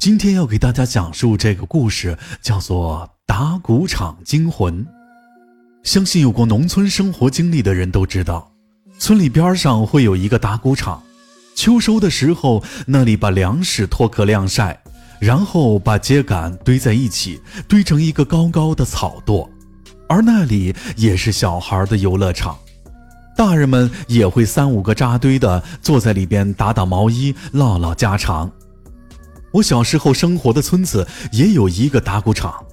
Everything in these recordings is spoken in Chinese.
今天要给大家讲述这个故事，叫做《打谷场惊魂》。相信有过农村生活经历的人都知道，村里边上会有一个打谷场。秋收的时候，那里把粮食脱壳晾晒，然后把秸秆堆在一起，堆成一个高高的草垛。而那里也是小孩的游乐场，大人们也会三五个扎堆的坐在里边打打毛衣，唠唠家常。我小时候生活的村子也有一个打谷场，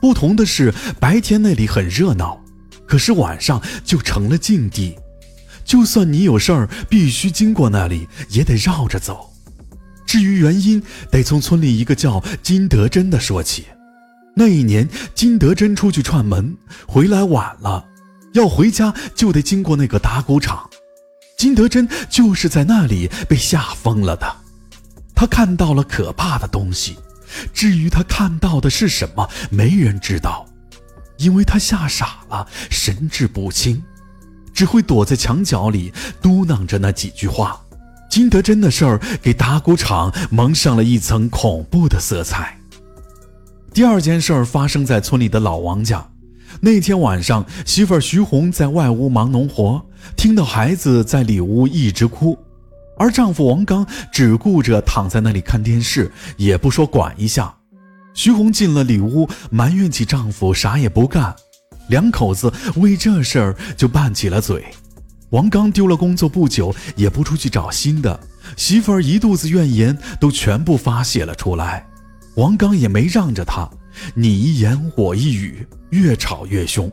不同的是白天那里很热闹，可是晚上就成了禁地。就算你有事儿必须经过那里，也得绕着走。至于原因，得从村里一个叫金德珍的说起。那一年，金德珍出去串门，回来晚了，要回家就得经过那个打谷场。金德珍就是在那里被吓疯了的。他看到了可怕的东西，至于他看到的是什么，没人知道，因为他吓傻了，神志不清，只会躲在墙角里嘟囔着那几句话。金德珍的事儿给打谷场蒙上了一层恐怖的色彩。第二件事儿发生在村里的老王家，那天晚上，媳妇儿徐红在外屋忙农活，听到孩子在里屋一直哭。而丈夫王刚只顾着躺在那里看电视，也不说管一下。徐红进了里屋，埋怨起丈夫啥也不干，两口子为这事儿就拌起了嘴。王刚丢了工作不久，也不出去找新的，媳妇儿一肚子怨言都全部发泄了出来。王刚也没让着他，你一言我一语，越吵越凶，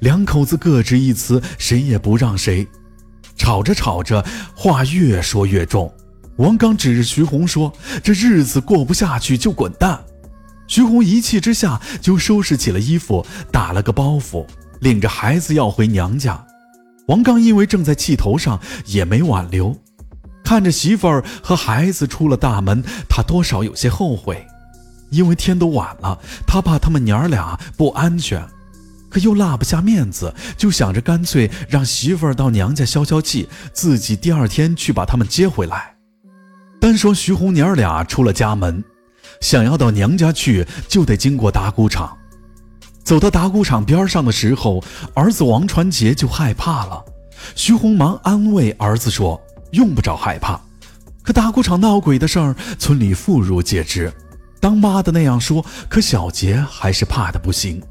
两口子各执一词，谁也不让谁。吵着吵着，话越说越重。王刚指着徐红说：“这日子过不下去就滚蛋。”徐红一气之下就收拾起了衣服，打了个包袱，领着孩子要回娘家。王刚因为正在气头上，也没挽留。看着媳妇儿和孩子出了大门，他多少有些后悔，因为天都晚了，他怕他们娘儿俩不安全。可又落不下面子，就想着干脆让媳妇儿到娘家消消气，自己第二天去把他们接回来。单说徐红娘儿俩出了家门，想要到娘家去，就得经过打谷场。走到打谷场边上的时候，儿子王传杰就害怕了。徐红忙安慰儿子说：“用不着害怕。”可打谷场闹鬼的事儿，村里妇孺皆知。当妈的那样说，可小杰还是怕的不行。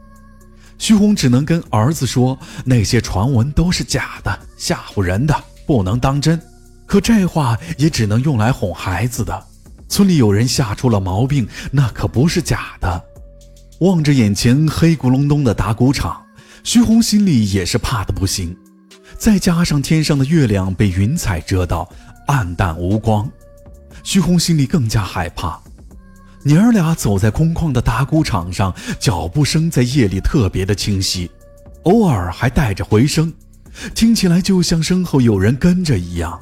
徐红只能跟儿子说：“那些传闻都是假的，吓唬人的，不能当真。”可这话也只能用来哄孩子的。村里有人吓出了毛病，那可不是假的。望着眼前黑咕隆咚的打谷场，徐红心里也是怕的不行。再加上天上的月亮被云彩遮到，暗淡无光，徐红心里更加害怕。娘儿俩走在空旷的打谷场上，脚步声在夜里特别的清晰，偶尔还带着回声，听起来就像身后有人跟着一样。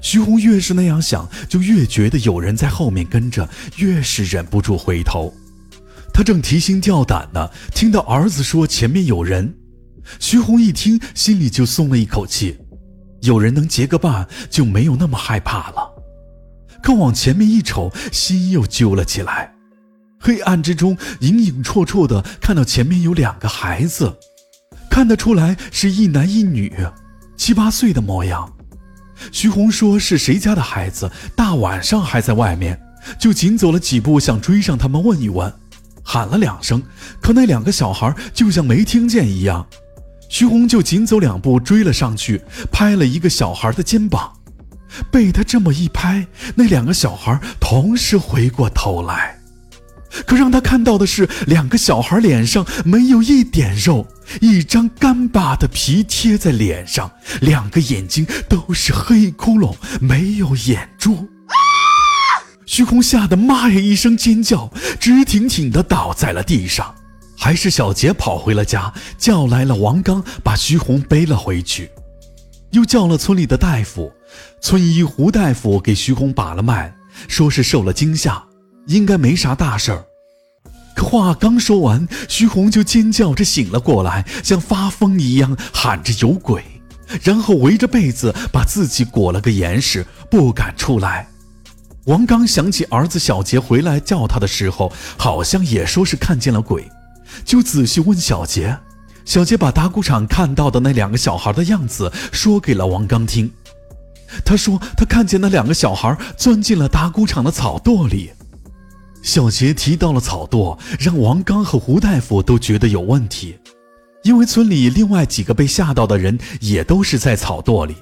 徐红越是那样想，就越觉得有人在后面跟着，越是忍不住回头。他正提心吊胆呢，听到儿子说前面有人，徐红一听，心里就松了一口气，有人能结个伴，就没有那么害怕了。可往前面一瞅，心又揪了起来。黑暗之中，影影绰绰的看到前面有两个孩子，看得出来是一男一女，七八岁的模样。徐红说是谁家的孩子，大晚上还在外面，就紧走了几步，想追上他们问一问，喊了两声，可那两个小孩就像没听见一样。徐红就紧走两步追了上去，拍了一个小孩的肩膀。被他这么一拍，那两个小孩同时回过头来，可让他看到的是，两个小孩脸上没有一点肉，一张干巴的皮贴在脸上，两个眼睛都是黑窟窿，没有眼珠。徐红吓得妈呀一声尖叫，直挺挺地倒在了地上。还是小杰跑回了家，叫来了王刚，把徐红背了回去，又叫了村里的大夫。村医胡大夫给徐红把了脉，说是受了惊吓，应该没啥大事儿。可话刚说完，徐红就尖叫着醒了过来，像发疯一样喊着有鬼，然后围着被子把自己裹了个严实，不敢出来。王刚想起儿子小杰回来叫他的时候，好像也说是看见了鬼，就仔细问小杰。小杰把打谷场看到的那两个小孩的样子说给了王刚听。他说他看见那两个小孩钻进了打谷场的草垛里。小杰提到了草垛，让王刚和胡大夫都觉得有问题，因为村里另外几个被吓到的人也都是在草垛里。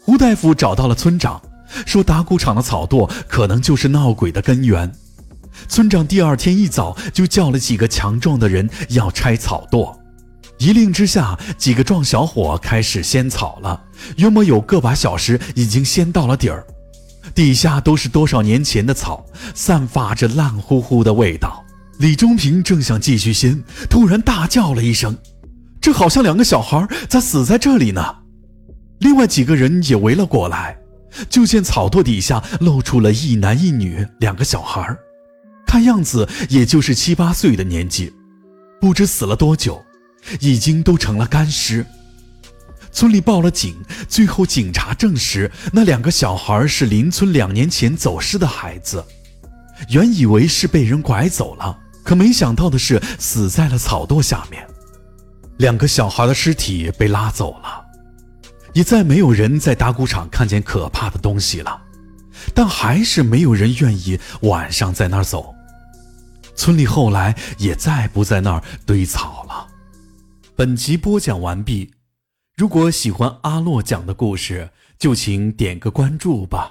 胡大夫找到了村长。说打谷场的草垛可能就是闹鬼的根源。村长第二天一早就叫了几个强壮的人要拆草垛，一令之下，几个壮小伙开始掀草了。约莫有个把小时，已经掀到了底儿，底下都是多少年前的草，散发着烂乎乎的味道。李忠平正想继续掀，突然大叫了一声：“这好像两个小孩咋死在这里呢？”另外几个人也围了过来。就见草垛底下露出了一男一女两个小孩，看样子也就是七八岁的年纪，不知死了多久，已经都成了干尸。村里报了警，最后警察证实那两个小孩是邻村两年前走失的孩子，原以为是被人拐走了，可没想到的是死在了草垛下面，两个小孩的尸体被拉走了。也再没有人在打谷场看见可怕的东西了，但还是没有人愿意晚上在那儿走。村里后来也再不在那儿堆草了。本集播讲完毕，如果喜欢阿洛讲的故事，就请点个关注吧。